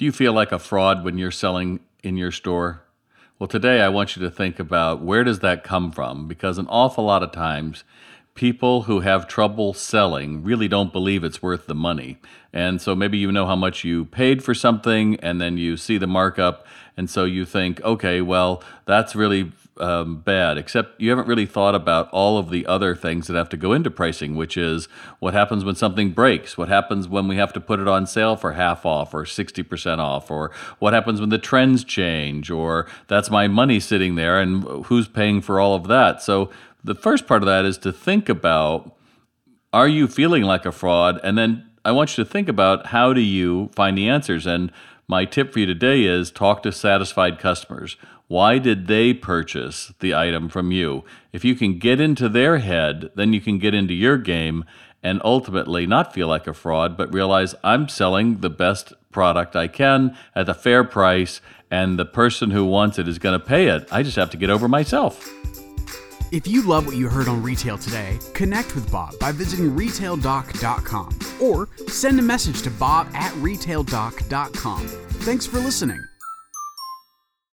Do you feel like a fraud when you're selling in your store? Well, today I want you to think about where does that come from? Because an awful lot of times people who have trouble selling really don't believe it's worth the money. And so maybe you know how much you paid for something and then you see the markup and so you think, okay, well, that's really um, bad, except you haven't really thought about all of the other things that have to go into pricing, which is what happens when something breaks, what happens when we have to put it on sale for half off or 60% off, or what happens when the trends change, or that's my money sitting there and who's paying for all of that. So the first part of that is to think about are you feeling like a fraud? And then I want you to think about how do you find the answers. And my tip for you today is talk to satisfied customers. Why did they purchase the item from you? If you can get into their head, then you can get into your game and ultimately not feel like a fraud, but realize I'm selling the best product I can at a fair price, and the person who wants it is going to pay it. I just have to get over myself. If you love what you heard on Retail today, connect with Bob by visiting retaildoc.com or send a message to bob at retaildoc.com. Thanks for listening.